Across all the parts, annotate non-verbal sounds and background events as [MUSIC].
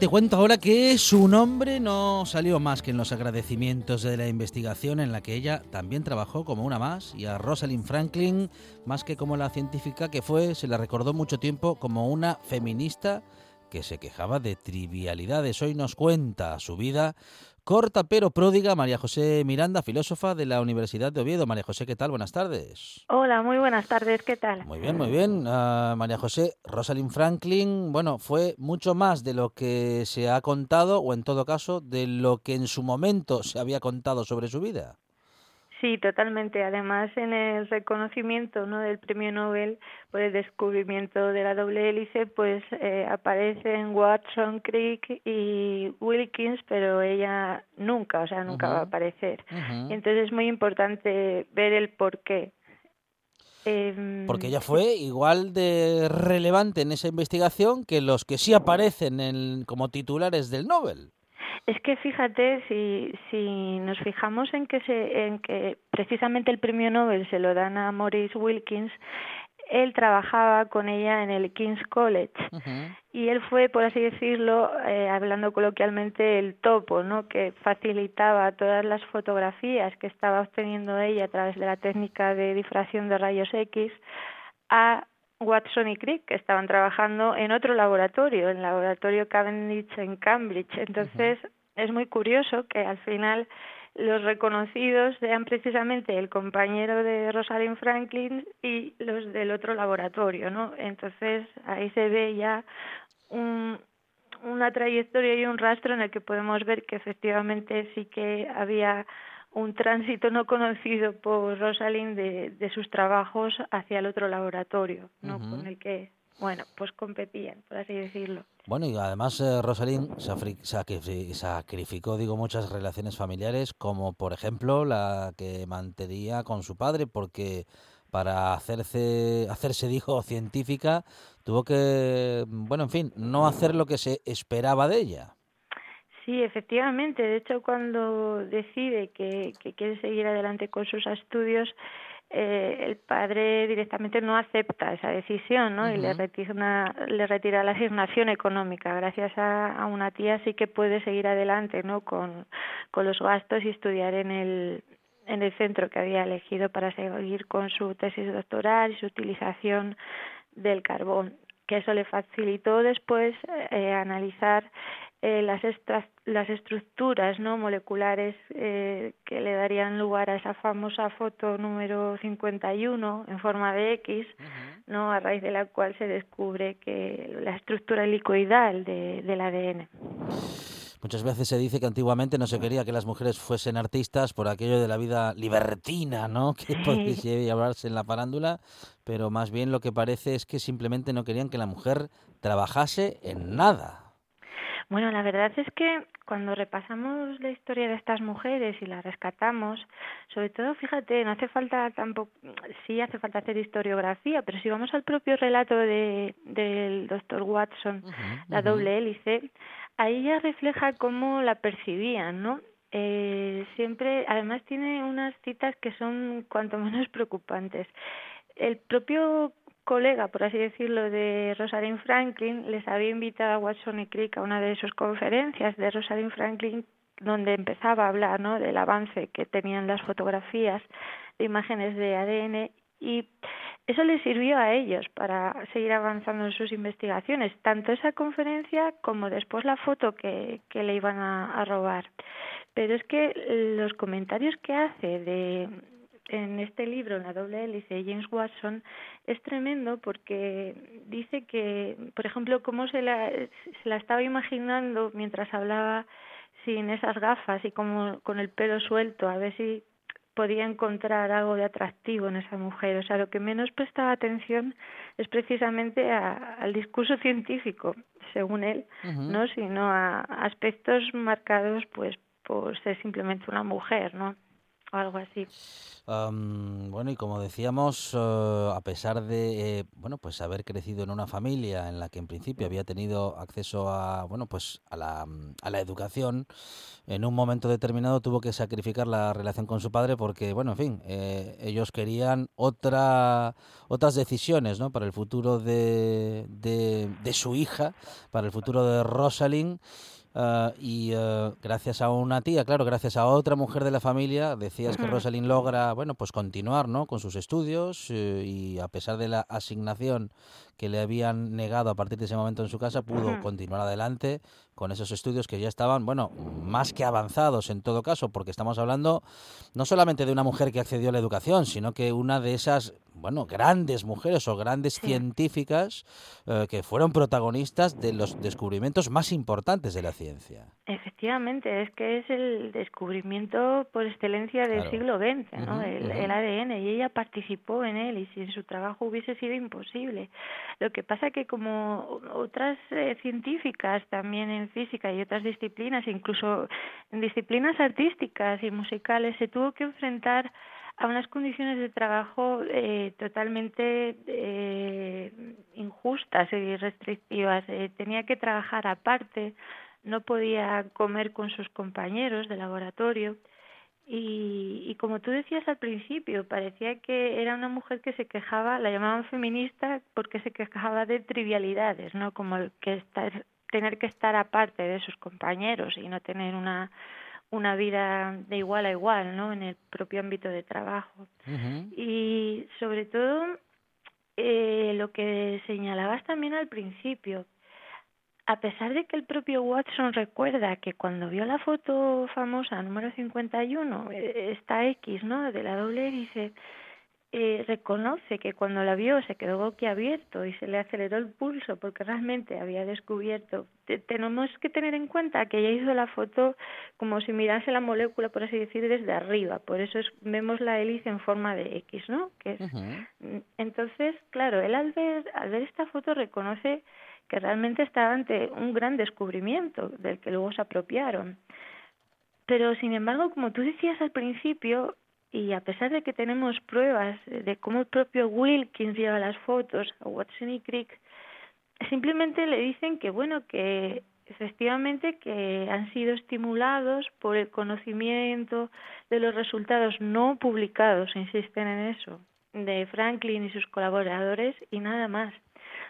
Te cuento ahora que su nombre no salió más que en los agradecimientos de la investigación en la que ella también trabajó como una más y a Rosalind Franklin, más que como la científica que fue, se la recordó mucho tiempo como una feminista que se quejaba de trivialidades. Hoy nos cuenta su vida corta pero pródiga María José Miranda, filósofa de la Universidad de Oviedo. María José, ¿qué tal? Buenas tardes. Hola, muy buenas tardes, ¿qué tal? Muy bien, muy bien. Ah, María José, Rosalind Franklin, bueno, fue mucho más de lo que se ha contado, o en todo caso, de lo que en su momento se había contado sobre su vida. Sí, totalmente. Además, en el reconocimiento ¿no? del premio Nobel por el descubrimiento de la doble hélice, pues eh, aparecen Watson, Crick y Wilkins, pero ella nunca, o sea, nunca va a aparecer. Entonces es muy importante ver el porqué. Em, Porque ella fue igual de relevante en esa investigación que los que sí aparecen en- como titulares del Nobel. Es que fíjate, si, si nos fijamos en que, se, en que precisamente el premio Nobel se lo dan a Maurice Wilkins, él trabajaba con ella en el King's College y él fue, por así decirlo, eh, hablando coloquialmente, el topo, ¿no? Que facilitaba todas las fotografías que estaba obteniendo ella a través de la técnica de difracción de rayos X a Watson y Crick, que estaban trabajando en otro laboratorio, en el laboratorio Cavendish en Cambridge. Entonces, es muy curioso que al final los reconocidos sean precisamente el compañero de Rosalind Franklin y los del otro laboratorio, ¿no? Entonces, ahí se ve ya un, una trayectoria y un rastro en el que podemos ver que efectivamente sí que había un tránsito no conocido por Rosalind de, de sus trabajos hacia el otro laboratorio, ¿no? Con el que, bueno, pues competían, por así decirlo. Bueno, y además eh, Rosalind sacrificó, digo, muchas relaciones familiares, como por ejemplo la que mantenía con su padre, porque para hacerse, hacerse, dijo, [LAUGHS] científica, tuvo que, bueno, en fin, no hacer lo que se esperaba de ella. Sí, efectivamente. De hecho, cuando decide que, que quiere seguir adelante con sus estudios, eh, el padre directamente no acepta esa decisión, ¿no? Y le retira, le retira la asignación económica. Gracias a, a una tía sí que puede seguir adelante, ¿no? Con, con los gastos y estudiar en el en el centro que había elegido para seguir con su tesis doctoral y su utilización del carbón, que eso le facilitó después eh, analizar eh, las, extras- las estructuras no moleculares eh, que le darían lugar a esa famosa foto número 51 en forma de X, no a raíz de la cual se descubre que la estructura helicoidal de, del ADN. Muchas veces se dice que antiguamente no se quería que las mujeres fuesen artistas por aquello de la vida libertina, ¿no? [LAUGHS] Que podía llevarse en la farándula, pero más bien lo que parece es que simplemente no querían que la mujer trabajase en nada. Bueno, la verdad es que cuando repasamos la historia de estas mujeres y las rescatamos, sobre todo, fíjate, no hace falta tampoco, sí hace falta hacer historiografía, pero si vamos al propio relato de, del doctor Watson, la doble hélice, ahí ya refleja cómo la percibían, ¿no? Eh, siempre, además tiene unas citas que son cuanto menos preocupantes. El propio colega, por así decirlo, de Rosalind Franklin, les había invitado a Watson y Crick a una de sus conferencias de Rosalind Franklin, donde empezaba a hablar ¿no? del avance que tenían las fotografías de imágenes de ADN y eso les sirvió a ellos para seguir avanzando en sus investigaciones, tanto esa conferencia como después la foto que, que le iban a robar. Pero es que los comentarios que hace de, en este libro, en la doble hélice, James Watson, es tremendo porque dice que, por ejemplo, cómo se la, se la estaba imaginando mientras hablaba sin esas gafas y como con el pelo suelto, a ver si podía encontrar algo de atractivo en esa mujer. O sea, lo que menos prestaba atención es precisamente al discurso científico, según él, no, sino a aspectos marcados, pues, por ser simplemente una mujer, ¿no? Algo así. bueno, y como decíamos, eh, a pesar de eh, bueno, pues haber crecido en una familia en la que en principio había tenido acceso a bueno, pues a la, a la educación, en un momento determinado tuvo que sacrificar la relación con su padre porque, bueno, en fin, eh, ellos querían otra otras decisiones, ¿no? Para el futuro de, de, de su hija, para el futuro de Rosalind Y ah, gracias a una tía, claro, gracias a otra mujer de la familia, decías que Rosalind logra, bueno, pues continuar, ¿no? Con sus estudios eh, y a pesar de la asignación que le habían negado a partir de ese momento en su casa, pudo continuar adelante con esos estudios que ya estaban, bueno, más que avanzados en todo caso, porque estamos hablando no solamente de una mujer que accedió a la educación, sino que una de esas, bueno, grandes mujeres o grandes científicas eh, que fueron protagonistas de los descubrimientos más importantes de la ciencia. Efectivamente, es que es el descubrimiento por excelencia del siglo XX, ¿no? el, ADN, y ella participó en él, y sin su trabajo hubiese sido imposible. Lo que pasa que como otras eh, científicas también en física y otras disciplinas, incluso en disciplinas artísticas y musicales, se tuvo que enfrentar a unas condiciones de trabajo eh, totalmente eh, injustas y restrictivas. Eh, tenía que trabajar aparte, no podía comer con sus compañeros de laboratorio y, y como tú decías al principio, parecía que era una mujer que se quejaba, la llamaban feminista porque se quejaba de trivialidades, ¿no? Como el que estar, tener que estar aparte de sus compañeros y no tener una una vida de igual a igual, ¿no? En el propio ámbito de trabajo. Y sobre todo eh, lo que señalabas también al principio, a pesar de que el propio Watson recuerda que cuando vio la foto famosa número 51, eh, esta X, ¿no? De la doble dice, eh, reconoce que cuando la vio se quedó boquiabierto y se le aceleró el pulso porque realmente había descubierto. tenemos que tener en cuenta que ella hizo la foto como si mirase la molécula, por así decir, desde arriba. Por eso es, vemos la hélice en forma de X, ¿no? Que es, Entonces, claro, él al ver, al ver esta foto reconoce que realmente estaba ante un gran descubrimiento del que luego se apropiaron. Pero, sin embargo, como tú decías al principio, y a pesar de que tenemos pruebas de cómo el propio Wilkins lleva las fotos a Watson y Crick, simplemente le dicen que, bueno, que efectivamente que han sido estimulados por el conocimiento de los resultados no publicados, insisten en eso, de Franklin y sus colaboradores y nada más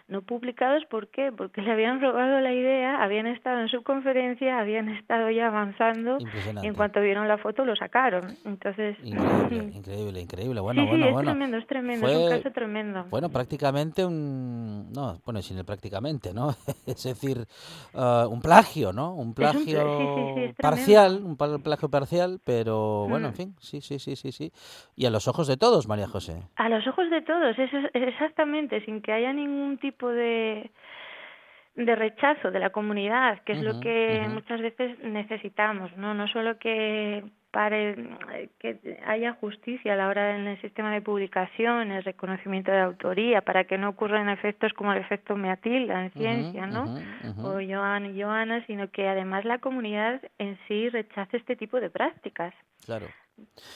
no publicados, ¿por qué? Porque le habían robado la idea, habían estado en su conferencia, habían estado ya avanzando y en cuanto vieron la foto lo sacaron. Entonces, increíble, [LAUGHS] increíble, increíble. Bueno, bueno, es bueno. tremendo, es tremendo, es un caso tremendo. Bueno, prácticamente un no, bueno, sin el prácticamente, ¿no? [LAUGHS] es decir, uh, un plagio, ¿no? Un plagio parcial, un plagio parcial, pero bueno, en mm. fin, sí, sí, sí, sí, sí. Y a los ojos de todos, María José. A los ojos de todos, es exactamente, sin que haya ningún tipo de, de rechazo de la comunidad, que es lo que muchas veces necesitamos, ¿no? No solo que para que haya justicia a la hora en el sistema de publicación, el reconocimiento de autoría, para que no ocurran efectos como el efecto Meatilda en ciencia, ¿no? O Joan y Joana, sino que además la comunidad en sí rechace este tipo de prácticas. Claro.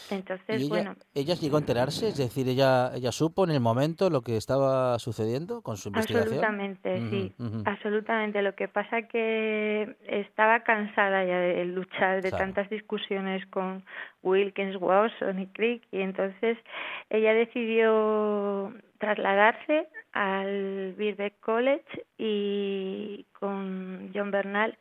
Entonces, ella, bueno. ¿Ella llegó a enterarse? Es decir, ella, ella supo en el momento lo que estaba sucediendo con su investigación. Absolutamente, sí. Absolutamente. Lo que pasa que estaba cansada ya de luchar, de tantas discusiones con Wilkins, Watson y Crick, y entonces ella decidió trasladarse al Birkbeck College y con John Bernal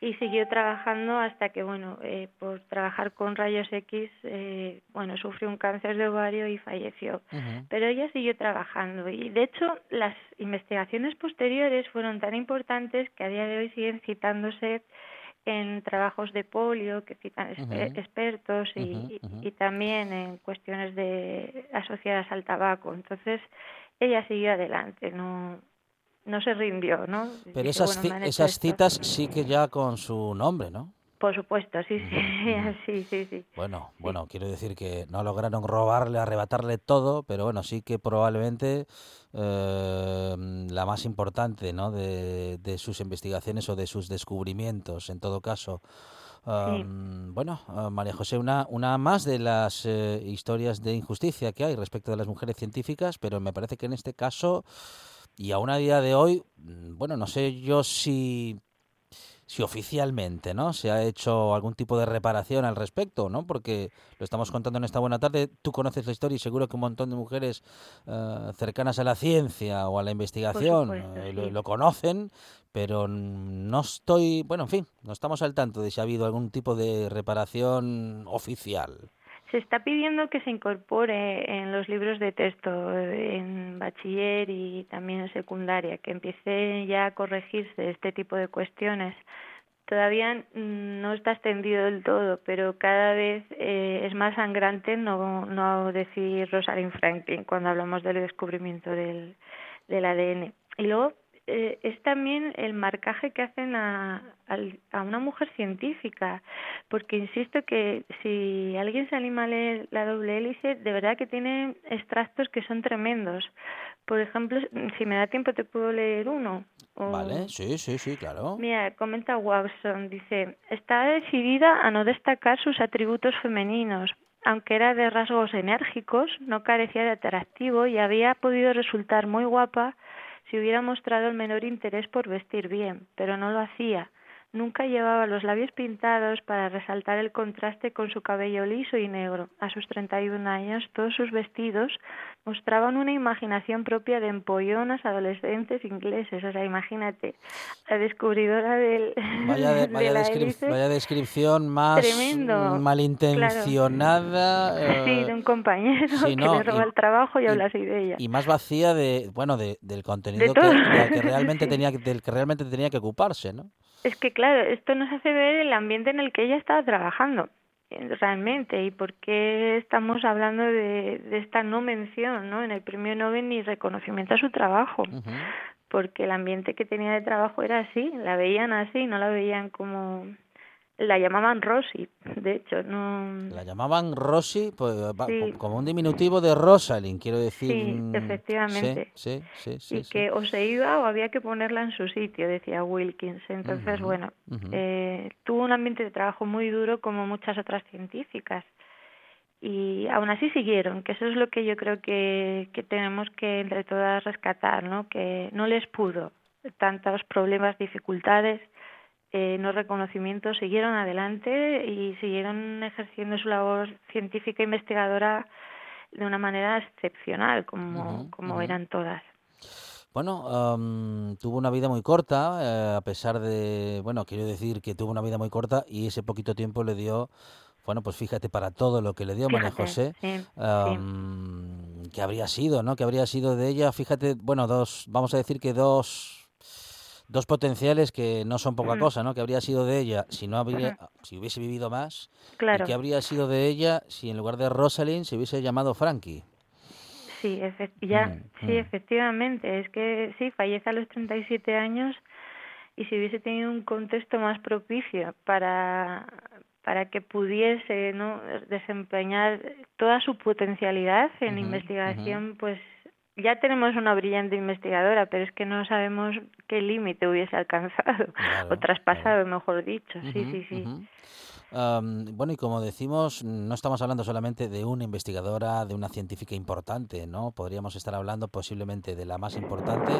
y siguió trabajando hasta que, bueno, eh, por trabajar con rayos X, eh, bueno, sufrió un cáncer de ovario y falleció. Pero ella siguió trabajando y, de hecho, las investigaciones posteriores fueron tan importantes que a día de hoy siguen citándose en trabajos de polio que citan expertos y, y, también en cuestiones de asociadas al tabaco. Entonces, ella siguió adelante, no no se rindió, ¿no? Pero esas, esas citas sí que ya con su nombre, ¿no? Por supuesto, sí, sí, [LAUGHS] sí, sí, sí. Bueno, bueno, quiero decir que no lograron robarle, arrebatarle todo, pero bueno, sí que probablemente eh, la más importante, ¿no? De, de, sus investigaciones o de sus descubrimientos, en todo caso. Bueno, ah, María José, una, una más de las eh, historias de injusticia que hay respecto de las mujeres científicas, pero me parece que en este caso y aún a día de hoy, mm, bueno, no sé yo si si oficialmente no se ha hecho algún tipo de reparación al respecto, ¿no? Porque lo estamos contando en esta buena tarde. Tú conoces la historia y seguro que un montón de mujeres eh, cercanas a la ciencia o a la investigación eh, lo, conocen, pero no estoy, bueno, en fin, no estamos al tanto de si ha habido algún tipo de reparación oficial se está pidiendo que se incorpore en los libros de texto en bachiller y también en secundaria, que empiece ya a corregirse este tipo de cuestiones. Todavía no está extendido del todo, pero cada vez eh, es más sangrante no, no decir Rosalind Franklin cuando hablamos del descubrimiento del, del ADN. Y luego eh, es también el marcaje que hacen a, a, una mujer científica, porque insisto que si alguien se anima a leer la doble hélice, de verdad que tiene extractos que son tremendos. Por ejemplo, si me da tiempo te puedo leer uno. Vale, sí, sí, sí, claro. Mira, comenta Watson, dice, está decidida a no destacar sus atributos femeninos, aunque era de rasgos enérgicos, no carecía de atractivo y había podido resultar muy guapa si hubiera mostrado el menor interés por vestir bien, pero no lo hacía. Nunca llevaba los labios pintados para resaltar el contraste con su cabello liso y negro. A sus 31 años, todos sus vestidos mostraban una imaginación propia de empollonas adolescentes ingleses. O sea, imagínate, la descubridora del. Vaya, [LAUGHS] vaya, descripción más malintencionada. sí, de un compañero [LAUGHS] que le roba el trabajo y, habla así de ella. Y más vacía de, bueno, de, del contenido que, que, realmente [LAUGHS] tenía, del que realmente tenía que ocuparse, ¿no? Es que claro, esto nos hace ver el ambiente en el que ella estaba trabajando eh, realmente y por qué estamos hablando de, de esta no mención ¿no? en el premio Nobel ni reconocimiento a su trabajo porque el ambiente que tenía de trabajo era así la veían así no la veían como la llamaban Rosy, de hecho, no... La llamaban Rosy pues, como un diminutivo de Rosalind, quiero decir. Sí, mm, efectivamente. Sí, sí, sí. y que o se iba o había que ponerla en su sitio, decía Wilkins. Entonces, bueno, eh, tuvo un ambiente de trabajo muy duro como muchas otras científicas. Y aún así siguieron, que eso es lo que yo creo que, que tenemos que entre todas rescatar, ¿no? Que no les pudo tantos problemas, dificultades, eh, no reconocimiento, siguieron adelante y siguieron ejerciendo su labor científica e investigadora de una manera excepcional, como, como eran todas. Bueno, tuvo una vida muy corta, eh, a pesar de, bueno, quiero decir que tuvo una vida muy corta y ese poquito tiempo le dio, bueno, pues fíjate para todo lo que le dio María José, que habría sido, ¿no? Que habría sido de ella, fíjate, bueno, dos, vamos a decir que dos dos potenciales que no son poca cosa, ¿no? Que habría sido de ella si no habría, si hubiese vivido más, claro. y que habría sido de ella si en lugar de Rosalind se hubiese llamado Frankie. Sí, ya, mm, sí, mm. efectivamente. Es que sí, fallece a los 37 años y si hubiese tenido un contexto más propicio para para que pudiese ¿no? desempeñar toda su potencialad en investigación, pues ya tenemos una brillante investigadora, pero es que no sabemos qué límite hubiese alcanzado [LAUGHS] o traspasado, mejor dicho. sí, sí, sí bueno, y como decimos, no estamos hablando solamente de una investigadora, de una científica importante, ¿no? Podríamos estar hablando posiblemente de la más importante,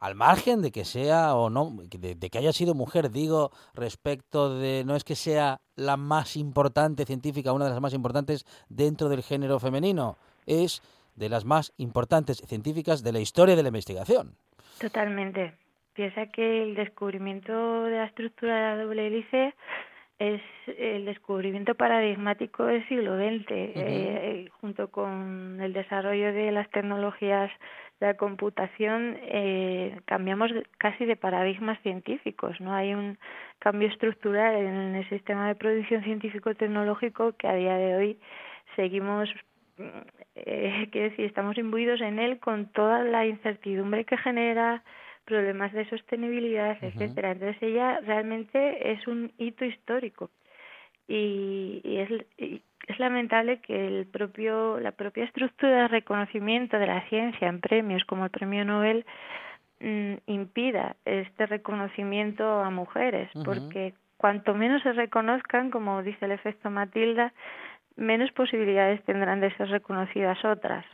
al margen de que sea o no, de, que haya sido mujer, digo, respecto de, no es que sea la más importante científica, una de las más importantes dentro del género femenino, es de las más importantes científicas de la historia de la investigación. Totalmente. Piensa que el descubrimiento de la estructura de la doble hélice es el descubrimiento paradigmático del siglo XX, eh, junto con el desarrollo de las tecnologías de la computación, eh, cambiamos casi de paradigmas científicos, ¿no? Hay un cambio estructural en el sistema de producción científico-tecnológico que a día de hoy seguimos eh, [LAUGHS] quiero decir, estamos imbuidos en él con toda la incertidumbre que genera, problemas de sostenibilidad, etcétera. Entonces ella realmente es un hito histórico. Y, es, es lamentable que el propio la propia estructura de reconocimiento de la ciencia en premios como el Premio Nobel mm, impida este reconocimiento a mujeres, porque cuanto menos se reconozcan, como dice el efecto Matilda, menos posibilidades tendrán de ser reconocidas otras,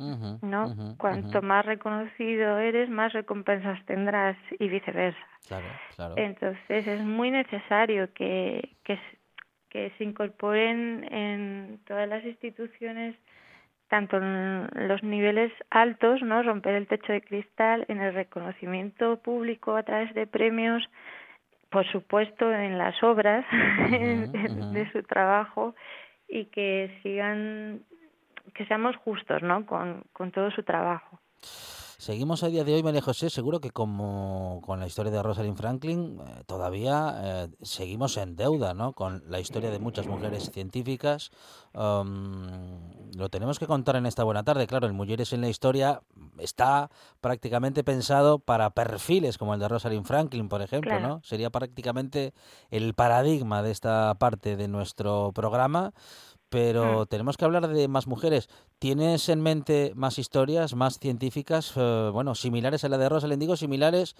¿no? Cuanto más reconocido eres, más recompensas tendrás y viceversa. Claro, claro. Entonces es muy necesario que, que, que se incorporen en todas las instituciones tanto en los niveles altos, ¿no? Romper el techo de cristal, en el reconocimiento público a través de premios, por supuesto en las obras [LAUGHS] de su trabajo y que sigan, que seamos justos, ¿no? Con, con todo su trabajo. Seguimos a día de hoy, María José, seguro que como con la historia de Rosalind Franklin, eh, todavía eh, seguimos en deuda ¿no? con la historia de muchas mujeres científicas. lo tenemos que contar en esta buena tarde. Claro, el Mujeres en la Historia está prácticamente pensado para perfiles como el de Rosalind Franklin, por ejemplo. ¿no? Sería prácticamente el paradigma de esta parte de nuestro programa pero mm. tenemos que hablar de más mujeres. ¿Tienes en mente más historias, más científicas, eh, bueno, similares a la de Rosalind? Digo similares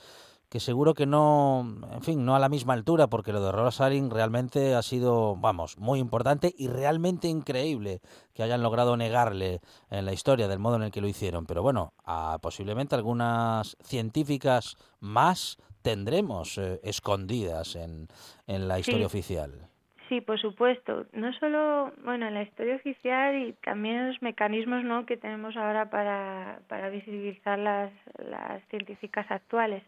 que seguro que no, en fin, no a la misma altura, porque lo de Rosalind realmente ha sido, vamos, muy importante y realmente increíble que hayan logrado negarle en la historia del modo en el que lo hicieron. Pero bueno, posiblemente algunas científicas más tendremos eh, escondidas en, en la historia oficial. Sí, por supuesto. No solo, bueno, en la historia oficial y también los mecanismos ¿no? que tenemos ahora para, para visibilizar las, las científicas actuales.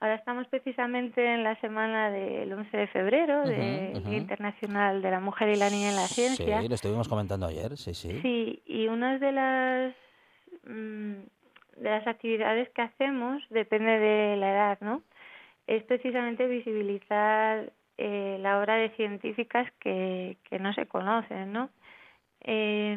Ahora estamos precisamente en la semana del 11 de febrero, del Día Internacional de la Mujer y la Niña en la Ciencia. Sí, lo estuvimos comentando ayer, sí, sí. Sí, y una de las, mm, de las actividades que hacemos, depende de la edad, ¿no? Es precisamente visibilizar eh, la obra de científicas que, que no se conocen, ¿no? Eh,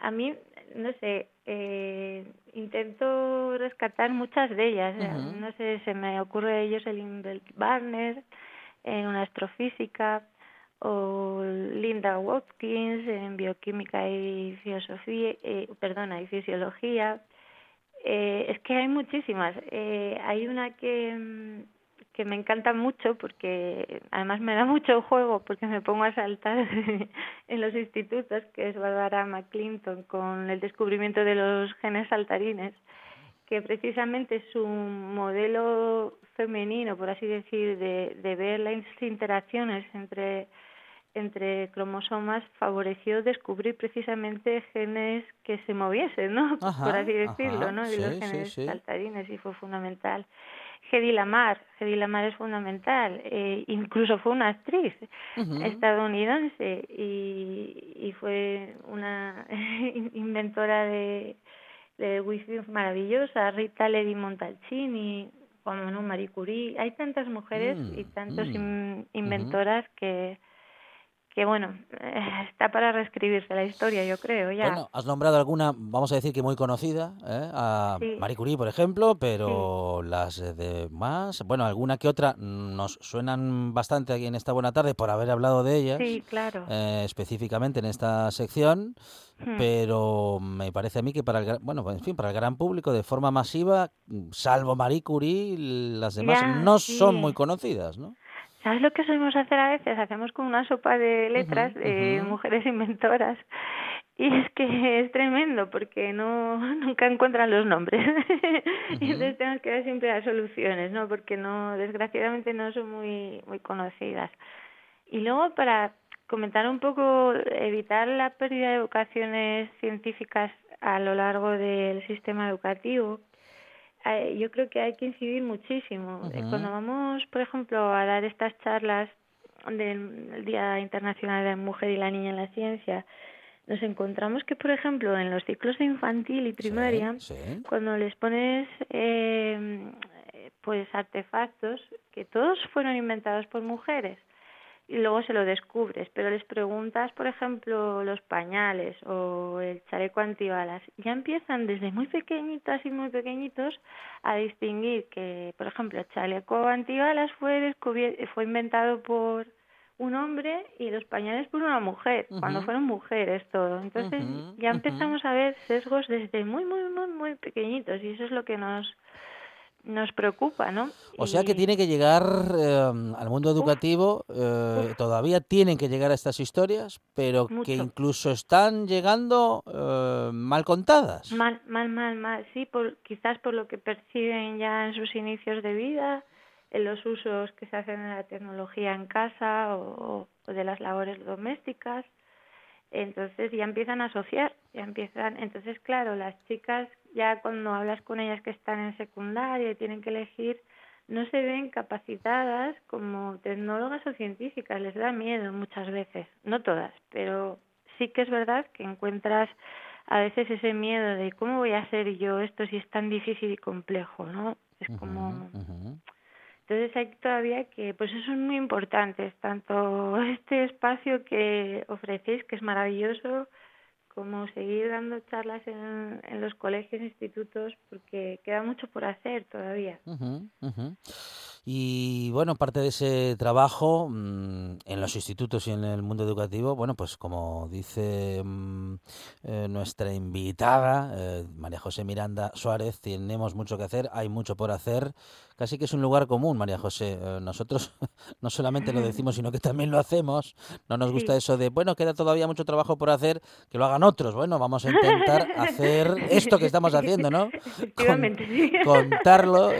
a mí, no sé, eh, intento rescatar muchas de ellas. No sé, se me ocurre de ellos el Barner en una astrofísica o Linda Watkins en bioquímica y filosofía, eh, perdona, y fisiología. Eh, es que hay muchísimas. Eh, hay una que mm, que me encanta mucho porque además me da mucho juego porque me pongo a saltar [LAUGHS] en los institutos, que es Barbara McClinton con el descubrimiento de los genes saltarines, que precisamente es un modelo femenino, por así decir, de, de ver las interacciones entre entre cromosomas favoreció descubrir precisamente genes que se moviesen, ¿no? por así decirlo, ¿no? De los genes saltarines y fue fundamental. Hedy Lamar. Hedy Lamar es fundamental. Eh, incluso fue una actriz estadounidense y, y fue una [LAUGHS] inventora de, de wifi maravillosa. Rita Levi Montalcini, como no, Marie Curie. Hay tantas mujeres y mm, tantas mm, inventoras que que bueno, eh, está para reescribirse la historia, yo creo, ya. Bueno, has nombrado alguna, vamos a decir que muy conocida, ¿eh? a Marie Curie, por ejemplo, pero las demás, bueno, alguna que otra nos suenan bastante aquí en esta buena tarde por haber hablado de ellas, sí, claro. Eh, específicamente en esta sección, hmm. pero me parece a mí que para el, bueno, en fin, para el gran público de forma masiva, salvo Marie Curie, las demás no son muy conocidas, ¿no? ¿Sabes lo que solemos hacer a veces? Hacemos como una sopa de letras de mujeres inventoras y es que es tremendo porque no [LAUGHS] nunca encuentran los nombres [LAUGHS] y entonces tenemos que dar siempre las soluciones, ¿no? Porque no desgraciadamente no son muy muy conocidas. Y luego para comentar un poco evitar la pérdida de vocaciones científicas a lo largo del sistema educativo yo creo que hay que incidir muchísimo. Eh, cuando vamos, por ejemplo, a dar estas charlas del Día Internacional de la Mujer y la Niña en la Ciencia, nos encontramos que, por ejemplo, en los ciclos de infantil y primaria, cuando les pones eh, pues artefactos que todos fueron inventados por mujeres, y luego se lo descubres, pero les preguntas, por ejemplo, los pañales o el chaleco antibalas, ya empiezan desde muy pequeñitas y muy pequeñitos a distinguir que, por ejemplo, el chaleco antibalas fue, fue inventado por un hombre y los pañales por una mujer, cuando fueron mujeres todo. Entonces ya empezamos a ver sesgos desde muy, muy, muy, muy pequeñitos y eso es lo que nos nos preocupa, ¿no? O sea que tiene que llegar em, al mundo educativo, eh, todavía tienen que llegar a estas historias, pero que incluso están llegando eh, mal contadas. Mal, mal, mal, mal, sí, por, quizás por lo que perciben ya en sus inicios de vida, en los usos que se hacen de la tecnología en casa o de las labores domésticas entonces ya empiezan a asociar, ya empiezan, entonces claro, las chicas ya cuando hablas con ellas que están en secundaria y tienen que elegir, no se ven capacitadas como tecnólogas o científicas, les da miedo muchas veces, no todas, pero sí que es verdad que encuentras a veces ese miedo de cómo voy a hacer yo esto si es tan difícil y complejo, ¿no? Es como entonces hay todavía que, pues eso es muy importante, tanto [LAUGHS] este espacio que ofrecéis, que es maravilloso, como seguir dando charlas en, en los colegios institutos, porque queda mucho por hacer todavía. Y bueno, parte de ese trabajo mm, en los institutos y en el mundo educativo, bueno, pues como dice mm, eh, nuestra invitada, eh, María José Miranda Suárez, tenemos mucho que hacer, hay mucho por hacer. Casi que es un lugar común, María José. Eh, nosotros [LAUGHS] no solamente lo [LAUGHS] decimos, sino que también lo hacemos. No nos gusta eso de, bueno, queda todavía mucho trabajo por hacer, que lo hagan otros. Bueno, vamos a intentar [LAUGHS] hacer esto que estamos haciendo, ¿no? contarlo.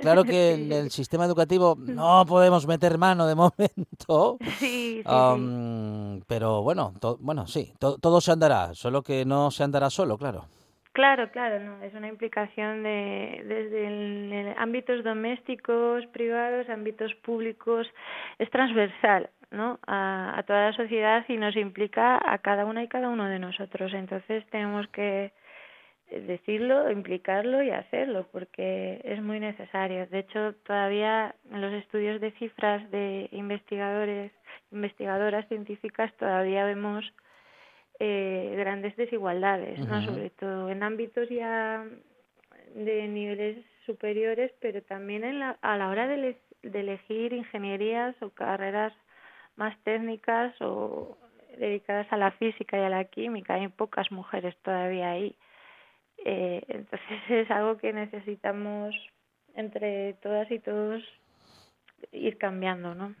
claro que en el sistema sistema educativo no podemos meter mano de momento. [LAUGHS] Sí, Pero bueno, bueno, sí, todo se andará, solo que no se andará solo, claro. Claro, claro, no, es una implicación de, desde ámbitos domésticos, privados, ámbitos públicos, es transversal, ¿no? A, a toda la sociedad y nos implica a cada una y cada uno de nosotros. Entonces tenemos que decirlo, implicarlo y hacerlo, porque es muy necesario. De hecho, todavía en los estudios de cifras de investigadores, investigadoras científicas, todavía vemos eh, grandes desigualdades, ¿no? sobre todo en ámbitos ya de niveles superiores, pero también en la, a la hora de, de elegir ingenierías o carreras más técnicas o dedicadas a la física y a la química. Hay pocas mujeres todavía ahí. Eh, entonces [LAUGHS] es algo que necesitamos entre todas y todos ir cambiando, ¿no?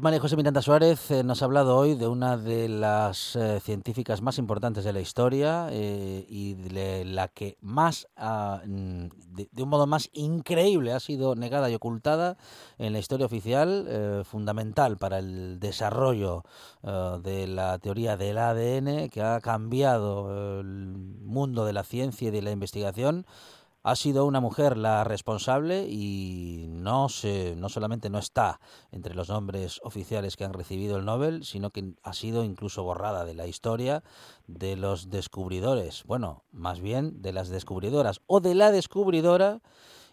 María José Miranda Suárez, eh, nos ha hablado hoy de una de las eh, científicas más importantes de la historia eh, y de la que más, ah, mm, de, un modo más increíble, ha sido negada y ocultada en la historia oficial, fundamental para el desarrollo de la teoría del ADN que ha cambiado el mundo de la ciencia y de la investigación ha sido una mujer la responsable y no se, no solamente no está entre los nombres oficiales que han recibido el Nobel, sino que ha sido incluso borrada de la historia de los descubridores, bueno, más bien de las descubridoras o de la descubridora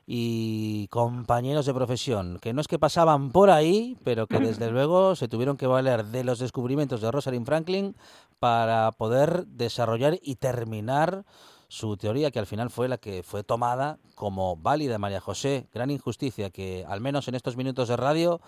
y compañeros de profesión, que no es que pasaban por ahí, pero que desde [CLEARS THROAT] luego se tuvieron que valer de los descubrimientos de Rosalind Franklin para poder desarrollar y terminar su teoría, que al final fue la que fue tomada como válida María José. Gran injusticia que, al menos en estos minutos de radio,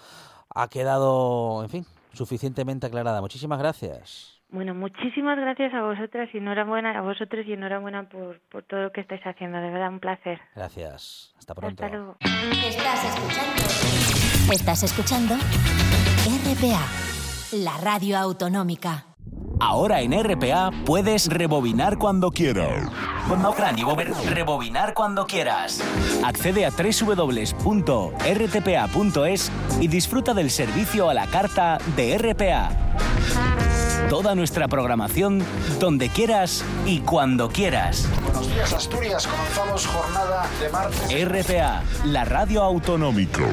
ha quedado, en fin, suficientemente aclarada. Muchísimas gracias. Bueno, muchísimas gracias a vosotras y enhorabuena a vosotros y enhorabuena por, por todo lo que estáis haciendo. De verdad, un placer. Gracias. Hasta pronto. Hasta luego. Estás escuchando. Estás escuchando RPA, la radio autonómica. Ahora en RPA puedes rebobinar cuando quieras. Rebobinar cuando quieras. Accede a www.rtpa.es y disfruta del servicio a la carta de RPA. Toda nuestra programación donde quieras y cuando quieras. Buenos días, Asturias. Comenzamos jornada de martes. RPA, la radio autonómica.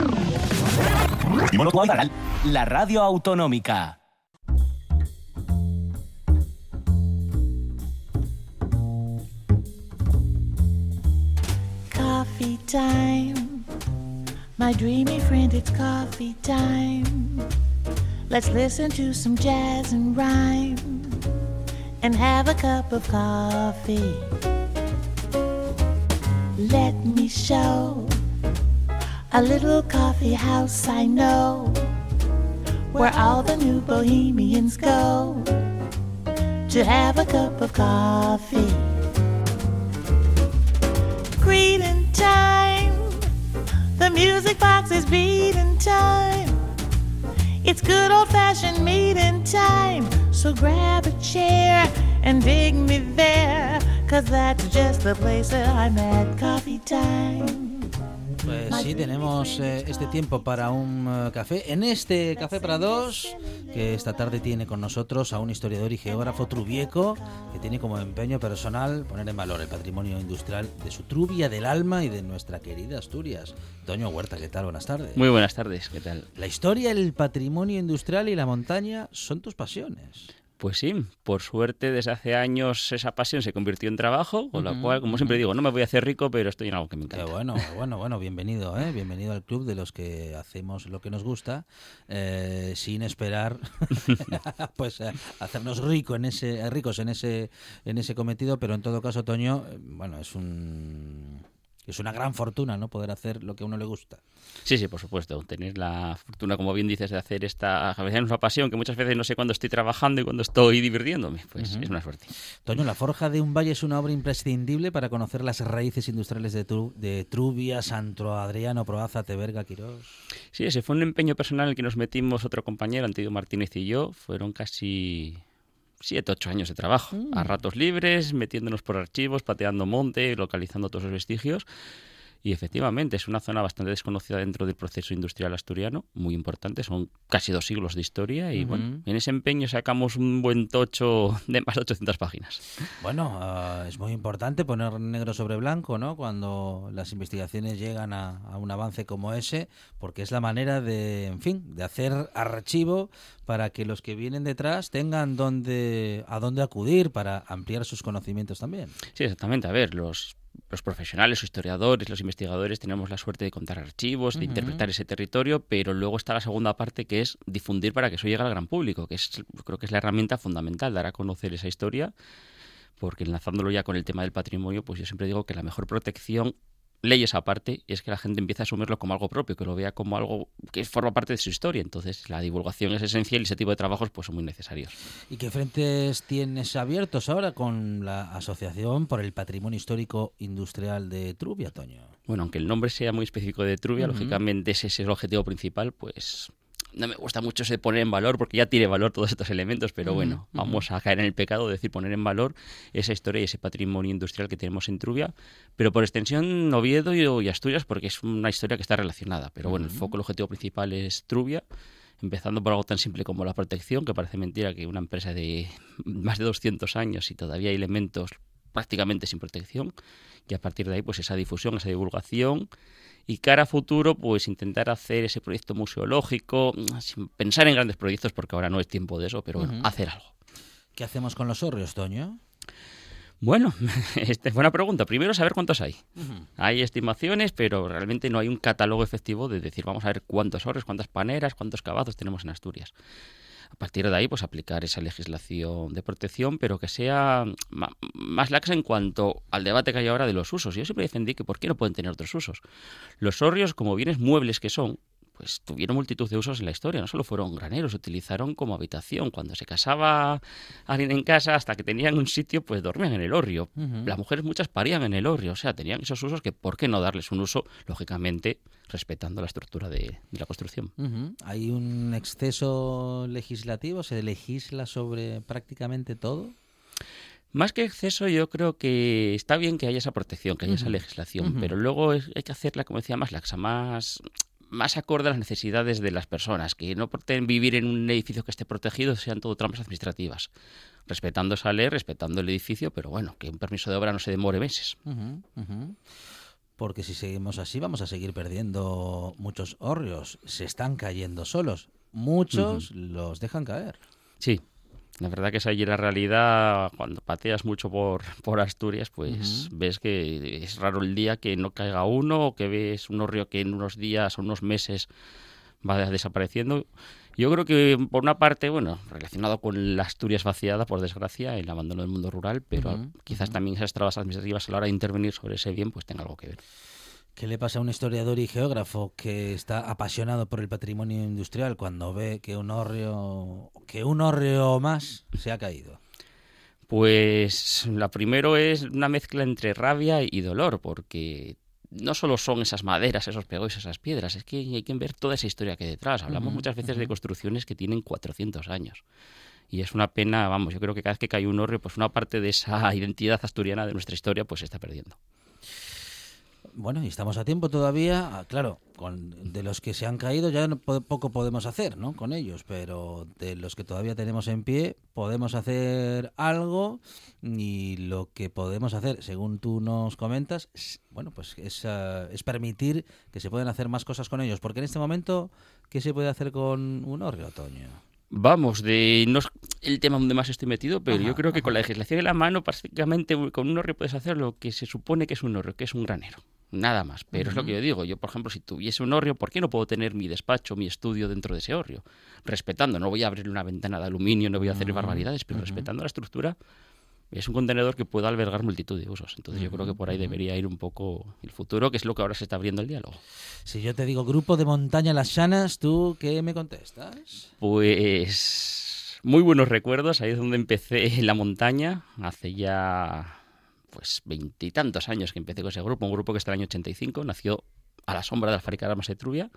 La radio autonómica. Time. My dreamy friend, it's coffee time. Let's listen to some jazz and rhyme and have a cup of coffee. Let me show a little coffee house I know where all the new bohemians go to have a cup of coffee. Greeting time, the music box is beating time. It's good old fashioned meeting time. So grab a chair and dig me there. Cause that's just the place that I'm at coffee time. Sí, tenemos eh, este tiempo para un eh, café. En este Café para Dos, que esta tarde tiene con nosotros a un historiador y geógrafo trubieco que tiene como empeño personal poner en valor el patrimonio industrial de su trubia del alma y de nuestra querida Asturias. Toño Huerta, ¿qué tal? Buenas tardes. Muy buenas tardes, ¿qué tal? La historia, el patrimonio industrial y la montaña son tus pasiones. Pues sí, por suerte desde hace años esa pasión se convirtió en trabajo, con la cual, como siempre digo, no me voy a hacer rico, pero estoy en algo que me encanta. bueno, bueno, bueno, [LAUGHS] bienvenido, ¿eh? bienvenido al club de los que hacemos lo que nos gusta, eh, sin esperar, [LAUGHS] pues, eh, hacernos rico en ese, ricos en ese, en ese cometido, pero en todo caso, Toño, eh, bueno, es un, es una gran fortuna, ¿no? Poder hacer lo que a uno le gusta. Sí, sí, por supuesto. Tener la fortuna, como bien dices, de hacer esta a veces es una pasión que muchas veces no sé cuándo estoy trabajando y cuándo estoy divirtiéndome. Pues es una suerte. Toño, la Forja de un Valle es una obra imprescindible para conocer las raíces industriales de, Tru- de Trubia, Santo Adriano, Proaza, Teberga, Quirós. Sí, ese fue un empeño personal en el que nos metimos otro compañero, Antonio Martínez y yo. Fueron casi siete, ocho años de trabajo. A ratos libres, metiéndonos por archivos, pateando monte, localizando todos los vestigios. Y efectivamente, es una zona bastante desconocida dentro del proceso industrial asturiano, muy importante, son casi dos siglos de historia y bueno, en ese empeño sacamos un buen tocho de más de 800 páginas. Bueno, ah, es muy importante poner negro sobre blanco, ¿no? Cuando las investigaciones llegan a, a un avance como ese, porque es la manera de, en fin, de hacer archivo para que los que vienen detrás tengan donde, a dónde acudir para ampliar sus conocimientos también. Sí, exactamente. A ver, los, los profesionales, los historiadores, los investigadores tenemos la suerte de contar archivos, de interpretar ese territorio, pero luego está la segunda parte que es difundir para que eso llegue al gran público, que es, creo que es la herramienta fundamental, dar a conocer esa historia, porque enlazándolo ya con el tema del patrimonio, pues yo siempre digo que la mejor protección leyes aparte es que la gente empiece a asumirlo como algo propio, que lo vea como algo que forma parte de su historia. Entonces, la divulgación es esencial y ese tipo de trabajos pues son muy necesarios. ¿Y qué frentes tienes abiertos ahora con la Asociación por el Patrimonio Histórico Industrial de Trubia, Toño? Bueno, aunque el nombre sea muy específico de Trubia, lógicamente ese es el objetivo principal, pues no me gusta mucho ese poner en valor porque ya tiene valor todos estos elementos, pero bueno, vamos a caer en el pecado de decir poner en valor esa historia y ese patrimonio industrial que tenemos en Trubia, pero por extensión Oviedo y, y Asturias porque es una historia que está relacionada, pero bueno, el foco, el objetivo principal es Trubia. Empezando por algo tan simple como la protección, que parece mentira que una empresa de más de 200 años y todavía hay elementos prácticamente sin protección, y a partir de ahí pues esa difusión, esa divulgación y cara a futuro pues intentar hacer ese proyecto museológico sin pensar en grandes proyectos porque ahora no es tiempo de eso, pero bueno, hacer algo. ¿Qué hacemos con los hórreos, Toño? Bueno, [LAUGHS] este, buena pregunta. Primero saber cuántos hay. Hay estimaciones, pero realmente no hay un catálogo efectivo de decir, vamos a ver cuántos horres, cuántas paneras, cuántos cavazos tenemos en Asturias. A partir de ahí, pues aplicar esa legislación de protección, pero que sea más laxa en cuanto al debate que hay ahora de los usos. Yo siempre defendí que por qué no pueden tener otros usos. Los hórreos, como bienes muebles que son, pues tuvieron multitud de usos en la historia. No solo fueron graneros, se utilizaron como habitación. Cuando se casaba alguien en casa, hasta que tenían un sitio, pues dormían en el hórreo. Las mujeres muchas parían en el hórreo. O sea, tenían esos usos que, ¿por qué no darles un uso, lógicamente, respetando la estructura de, de la construcción? Hay un exceso legislativo, se legisla sobre prácticamente todo. Más que exceso, yo creo que está bien que haya esa protección, que haya esa legislación, pero luego hay que hacerla, como decía, más laxa, más, más acorde a las necesidades de las personas, que no por vivir en un edificio que esté protegido sean todo trampas administrativas. Respetando esa ley, respetando el edificio, pero bueno, que un permiso de obra no se demore meses. Porque si seguimos así vamos a seguir perdiendo muchos hórreos. Se están cayendo solos. Muchos los dejan caer. Sí, la verdad que esa allí la realidad, cuando pateas mucho por, [LAUGHS] por Asturias, pues ves que es raro el día que no caiga uno o que ves un río que en unos días o unos meses va desapareciendo. Yo creo que por una parte, bueno, relacionado con la Asturias vaciada, por desgracia, el abandono del mundo rural, pero quizás también esas trabas administrativas a la hora de intervenir sobre ese bien, pues tenga algo que ver. ¿Qué le pasa a un historiador y geógrafo que está apasionado por el patrimonio industrial cuando ve que un hórreo, que un hórreo más se ha caído? Pues la primero es una mezcla entre rabia y dolor, porque no solo son esas maderas, esos pegos, esas piedras, es que hay que ver toda esa historia que hay detrás. Hablamos muchas veces de construcciones que tienen 400 años. Y es una pena, vamos, yo creo que cada vez que cae un hórreo, pues una parte de esa [LAUGHS] identidad asturiana de nuestra historia, pues se está perdiendo. Bueno, y estamos a tiempo todavía. Ah, Claro, con, de los que se han caído ya no po- poco podemos hacer, ¿no? Con ellos, pero de los que todavía tenemos en pie podemos hacer algo y lo que podemos hacer, según tú nos comentas, es- bueno, pues es, ah, es permitir que se puedan hacer más cosas con ellos, porque en este momento, ¿qué se puede hacer con un hórreo, Otoño? Vamos, de no es el tema donde más estoy metido, pero Ajá, yo creo que con la legislación en la mano, prácticamente con un hórreo puedes hacer lo que se supone que es un hórreo, que es un granero. Nada más. Pero es lo que yo digo. Yo, por ejemplo, si tuviese un hórreo, ¿por qué no puedo tener mi despacho, mi estudio dentro de ese hórreo? Respetando, no voy a abrir una ventana de aluminio, no voy a hacer barbaridades, pero respetando la estructura, es un contenedor que puede albergar multitud de usos. Entonces yo creo que por ahí debería ir un poco el futuro, que es lo que ahora se está abriendo el diálogo. Si yo te digo grupo de montaña Las Llanas, ¿tú qué me contestas? Pues muy buenos recuerdos, ahí es donde empecé en la montaña, hace ya pues veintitantos años que empecé con ese grupo, un grupo que está en el año 85, nació a la sombra de la fábrica de armas de Trubia,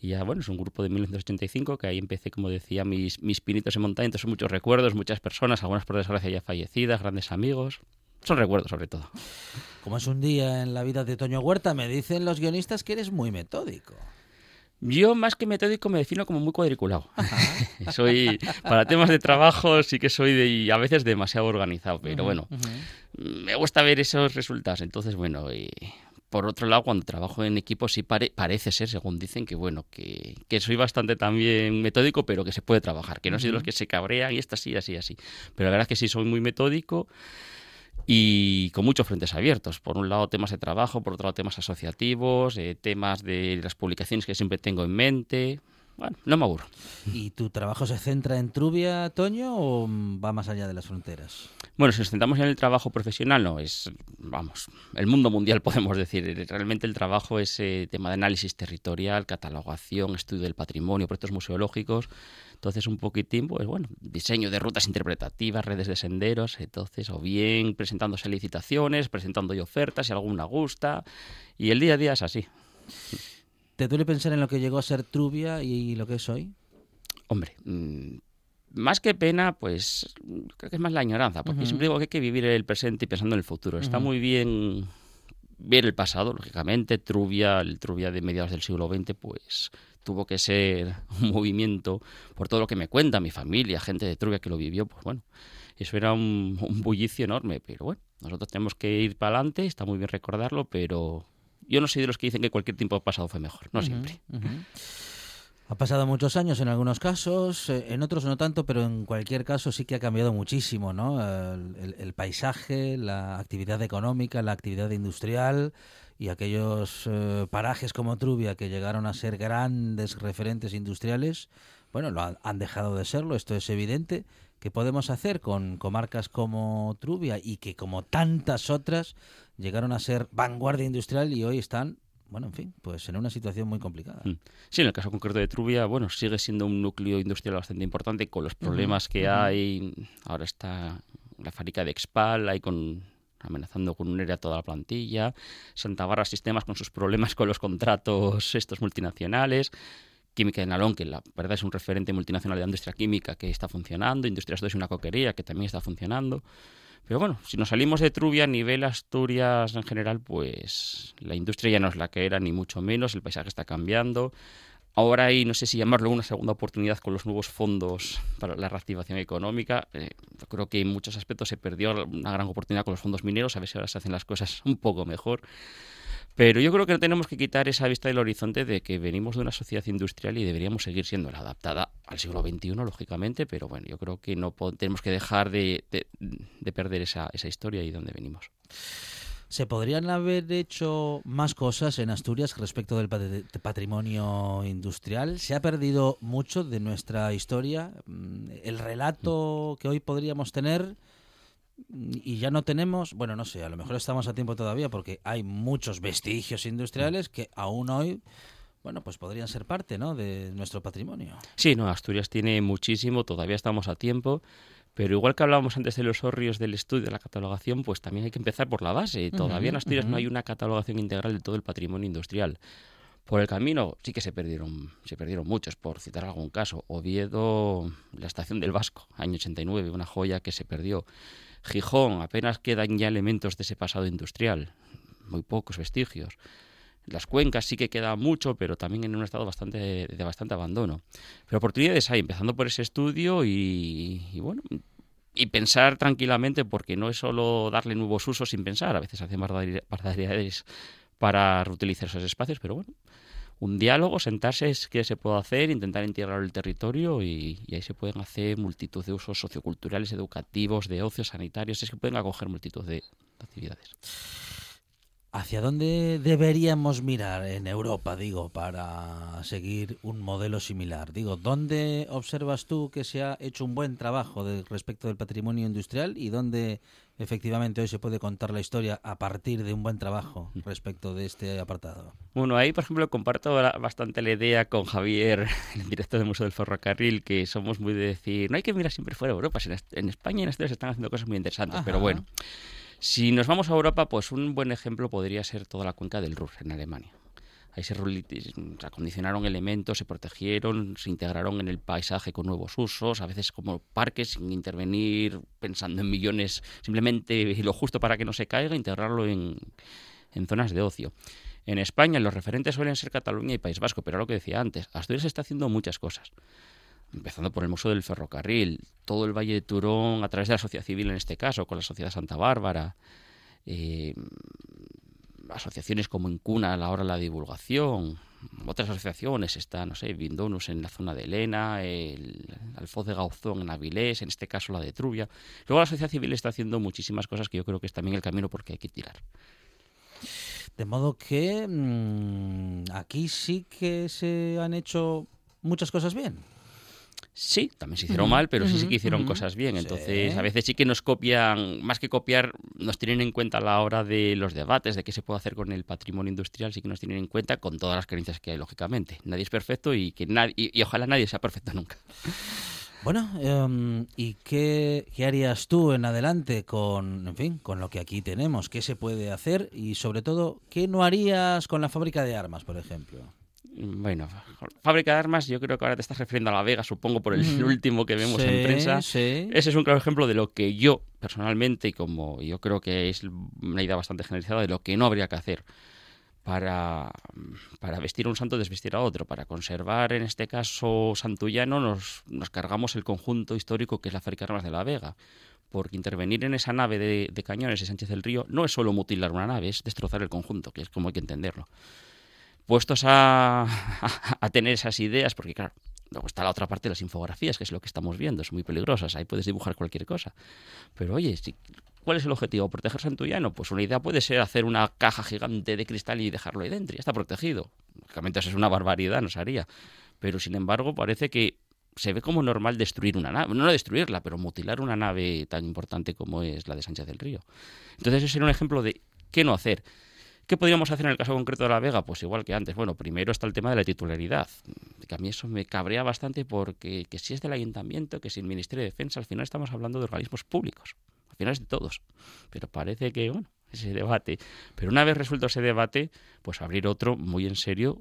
y ya bueno, es un grupo de 1985 que ahí empecé, como decía, mis, mis pinitos en montaña, entonces son muchos recuerdos, muchas personas, algunas por desgracia ya fallecidas, grandes amigos, son recuerdos sobre todo. Como es un día en la vida de Toño Huerta, me dicen los guionistas que eres muy metódico. Yo, más que metódico, me defino como muy cuadriculado. [LAUGHS] soy, para temas de trabajo, sí que soy de, a veces demasiado organizado, pero bueno, me gusta ver esos resultados. Entonces, bueno, y por otro lado, cuando trabajo en equipo, sí pare- parece ser, según dicen, que bueno, que, que soy bastante también metódico, pero que se puede trabajar, que no soy de los que se cabrean y esto así, así, así. Pero la verdad es que sí soy muy metódico y con muchos frentes abiertos. Por un lado temas de trabajo, por otro lado temas asociativos, eh, temas de las publicaciones que siempre tengo en mente. Bueno, no me aburro. ¿Y tu trabajo se centra en Trubia, Toño, o va más allá de las fronteras? Bueno, si nos centramos en el trabajo profesional, no, es, vamos, el mundo mundial [LAUGHS] podemos decir. Realmente el trabajo es eh, tema de análisis territorial, catalogación, estudio del patrimonio, proyectos museológicos. Entonces, un poquitín, pues bueno, diseño de rutas interpretativas, redes de senderos, entonces, o bien presentándose licitaciones, presentando yo ofertas, si alguna gusta, y el día a día es así. ¿Te duele pensar en lo que llegó a ser Trubia y lo que es hoy? Hombre, mm, más que pena, pues creo que es más la añoranza, porque siempre digo que hay que vivir el presente y pensando en el futuro. Está muy bien ver el pasado, lógicamente. Trubia, el Trubia de mediados del siglo XX, pues tuvo que ser [LAUGHS] un movimiento, por todo lo que me cuenta mi familia, gente de Trubia que lo vivió, pues bueno, eso era un, un bullicio enorme, pero bueno, nosotros tenemos que ir para adelante, está muy bien recordarlo, pero yo no soy de los que dicen que cualquier tiempo pasado fue mejor, no siempre. Ha pasado muchos años en algunos casos, eh, en otros no tanto, pero en cualquier caso sí que ha cambiado muchísimo, ¿no? El, el- el paisaje, la actividad económica, la actividad industrial y aquellos eh, parajes como Trubia que llegaron a ser grandes referentes industriales, bueno, lo han, han dejado de serlo, esto es evidente. ¿Qué podemos hacer con comarcas como Trubia y que como tantas otras llegaron a ser vanguardia industrial y hoy están, bueno, en fin, pues en una situación muy complicada? Mm. Sí, en el caso concreto de Trubia, bueno, sigue siendo un núcleo industrial bastante importante con los problemas que hay. Ahora está la fábrica de Expal, ahí con amenazando con un ERE a toda la plantilla. Santa Barra Sistemas con sus problemas con los contratos estos multinacionales. Química de Nalón, que la verdad es un referente multinacional de la industria química que está funcionando. Industrias 2 y una coquería que también está funcionando. Pero bueno, si nos salimos de Trubia a nivel Asturias en general, pues la industria ya no es la que era, ni mucho menos, el paisaje está cambiando. Ahora hay, no sé si llamarlo una segunda oportunidad con los nuevos fondos para la reactivación económica. Eh, creo que en muchos aspectos se perdió una gran oportunidad con los fondos mineros, a ver si ahora se hacen las cosas un poco mejor. Pero yo creo que no tenemos que quitar esa vista del horizonte de que venimos de una sociedad industrial y deberíamos seguir siendo la adaptada al siglo XXI, lógicamente, pero bueno, yo creo que no tenemos que dejar de, de- de perder esa, esa historia y dónde venimos. ¿Se podrían haber hecho más cosas en Asturias respecto del pat- patrimonio industrial? ¿Se ha perdido mucho de nuestra historia? Mm, ¿El relato que hoy podríamos tener mm, y ya no tenemos? Bueno, no sé, a lo mejor estamos a tiempo todavía porque hay muchos vestigios industriales que aún hoy, bueno, pues podrían ser parte ¿no? de nuestro patrimonio. Sí, no, Asturias tiene muchísimo, todavía estamos a tiempo, pero igual que hablábamos antes de los horrios del estudio de la catalogación, pues también hay que empezar por la base. Todavía en Asturias no hay una catalogación integral de todo el patrimonio industrial. Por el camino sí que se perdieron, se perdieron muchos, por citar algún caso. Oviedo, la estación del Vasco, año 89, una joya que se perdió. Gijón, apenas quedan ya elementos de ese pasado industrial, muy pocos vestigios. Las cuencas sí que queda mucho, pero también en un estado bastante de bastante abandono. Pero oportunidades hay, empezando por ese estudio y, bueno, y pensar tranquilamente, porque no es solo darle nuevos usos sin pensar, a veces barbari- barbaridades para reutilizar esos espacios, pero bueno, un diálogo, sentarse es que se puede hacer, intentar integrar el territorio y, ahí se pueden hacer multitud de usos socioculturales, educativos, de ocio, sanitarios, es que pueden acoger multitud de actividades. ¿Hacia dónde deberíamos mirar en Europa, digo, para seguir un modelo similar? Digo, ¿dónde observas tú que se ha hecho un buen trabajo de- respecto del patrimonio industrial y dónde efectivamente hoy se puede contar la historia a partir de un buen trabajo [LAUGHS] respecto de este apartado? Bueno, ahí, por ejemplo, comparto bastante la idea con Javier, [LAUGHS] el director del Museo del Ferrocarril, que somos muy de decir, no hay que mirar siempre fuera de Europa, en, España y en Asturias se están haciendo cosas muy interesantes, pero bueno. Si nos vamos a Europa, pues un buen ejemplo podría ser toda la cuenca del Ruhr, en Alemania. Ahí se, acondicionaron elementos, se protegieron, se integraron en el paisaje con nuevos usos, a veces como parques, sin intervenir, pensando en millones, simplemente lo justo para que no se caiga, integrarlo en, en zonas de ocio. En España los referentes suelen ser Cataluña y País Vasco, pero lo que decía antes, Asturias está haciendo muchas cosas. Empezando por el Museo del Ferrocarril, todo el Valle de Turón, a través de la sociedad civil en este caso, con la Sociedad Santa Bárbara, eh, asociaciones como Incuna a la hora de la divulgación, otras asociaciones, está, no sé, Vindonus en la zona de Elena, el Alfoz de Gauzón en Avilés, en este caso la de Trubia. Luego la sociedad civil está haciendo muchísimas cosas que yo creo que es también el camino porque hay que tirar. De modo que mm, aquí sí que se han hecho muchas cosas bien. Sí, también se hicieron mal, pero sí, que hicieron cosas bien. Sí. Entonces, a veces sí que nos copian, más que copiar, nos tienen en cuenta a la hora de los debates, de qué se puede hacer con el patrimonio industrial, sí que nos tienen en cuenta con todas las carencias que hay, lógicamente. Nadie es perfecto y que nadie, y, y ojalá nadie sea perfecto [LAUGHS] nunca. Bueno, em, ¿y qué, qué harías tú en adelante con, en fin, con lo que aquí tenemos? ¿Qué se puede hacer? Y sobre todo, ¿qué no harías con la fábrica de armas, por ejemplo? Bueno, fábrica de armas, yo creo que ahora te estás refiriendo a La Vega, supongo, por el último que vemos Sí, en prensa. sí. Ese es un claro ejemplo de lo que yo, personalmente, y como yo creo que es una idea bastante generalizada, de lo que no habría que hacer para, para vestir a un santo, desvestir a otro. Para conservar, en este caso, Santullano, nos, nos cargamos el conjunto histórico que es la fábrica de armas de La Vega. Porque intervenir en esa nave de, de cañones de Sánchez del Río no es solo mutilar una nave, es destrozar el conjunto, que es como hay que entenderlo. Puestos [LAUGHS] a, tener esas ideas, porque claro, Luego está la otra parte de las infografías, que es lo que estamos viendo, son muy peligrosas, ahí puedes dibujar cualquier cosa. Pero oye, ¿cuál es el objetivo? ¿Proteger Santullano? Pues una idea puede ser hacer una caja gigante de cristal y dejarlo ahí dentro, ya está protegido. Lógicamente eso es una barbaridad, no se haría. Pero sin embargo parece que se ve como normal destruir una nave, no destruirla, pero mutilar una nave tan importante como es la de Sánchez del Río. Entonces ese era un ejemplo de qué no hacer. ¿Qué podríamos hacer en el caso concreto de La Vega? Pues igual que antes. Bueno, primero está el tema de la titularidad, que a mí eso me cabrea bastante porque que si es del ayuntamiento, que si el Ministerio de Defensa, al final estamos hablando de organismos públicos, al final es de todos. Pero parece que, bueno, ese debate. Pero una vez resuelto ese debate, pues abrir otro muy en serio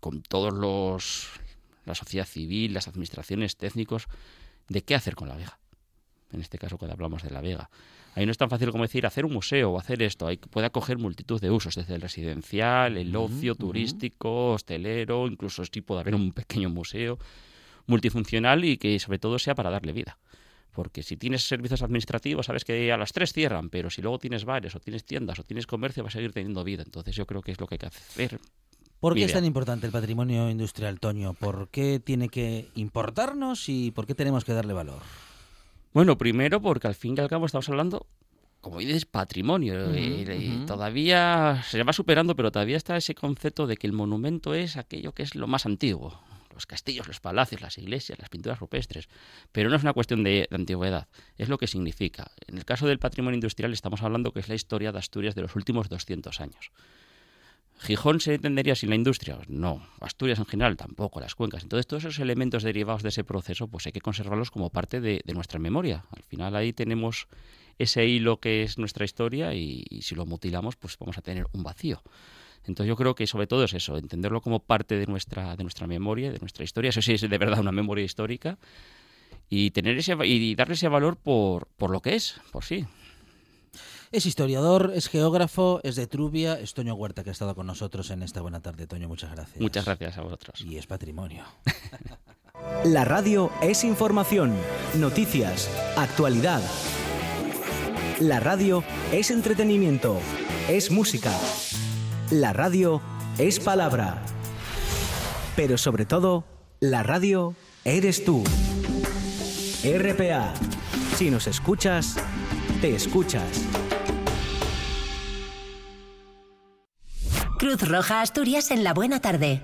con todos los la sociedad civil, las administraciones técnicos, de qué hacer con La Vega. En este caso, cuando hablamos de La Vega. Ahí no es tan fácil como decir hacer un museo o hacer esto. Ahí puede acoger multitud de usos, desde el residencial, el ocio, turístico, hostelero, incluso sí puede haber un pequeño museo multifuncional y que sobre todo sea para darle vida. Porque si tienes servicios administrativos, sabes que a las tres cierran, pero si luego tienes bares o tienes tiendas o tienes comercio, va a seguir teniendo vida. Entonces yo creo que es lo que hay que hacer. ¿Por qué es tan importante el patrimonio industrial, Toño? ¿Por qué tiene que importarnos y por qué tenemos que darle valor? Bueno, primero porque al fin y al cabo estamos hablando, como dices, patrimonio. y- y todavía se va superando, pero todavía está ese concepto de que el monumento es aquello que es lo más antiguo. Los castillos, los palacios, las iglesias, las pinturas rupestres. Pero no es una cuestión de, de antigüedad, es lo que significa. En el caso del patrimonio industrial estamos hablando que es la historia de Asturias de los últimos 200 años. ¿Gijón se entendería sin la industria? No. Asturias en general tampoco, las cuencas. Entonces todos esos elementos derivados de ese proceso pues hay que conservarlos como parte de, nuestra memoria. Al final ahí tenemos ese hilo que es nuestra historia y, si lo mutilamos pues vamos a tener un vacío. Entonces yo creo que sobre todo es eso, entenderlo como parte de nuestra, de nuestra memoria, de nuestra historia. Eso sí es de verdad una memoria histórica y tener ese y darle ese valor por, por lo que es, por sí. Es historiador, es geógrafo, es de Trubia, es Toño Huerta que ha estado con nosotros en esta buena tarde. Toño, muchas gracias. Muchas gracias a vosotros. Y es patrimonio. [LAUGHS] La radio es información, noticias, actualidad. La radio es entretenimiento, es música. La radio es palabra. Pero sobre todo, la radio eres tú. RPA. Si nos escuchas, te escuchas. Cruz Roja Asturias en la buena tarde.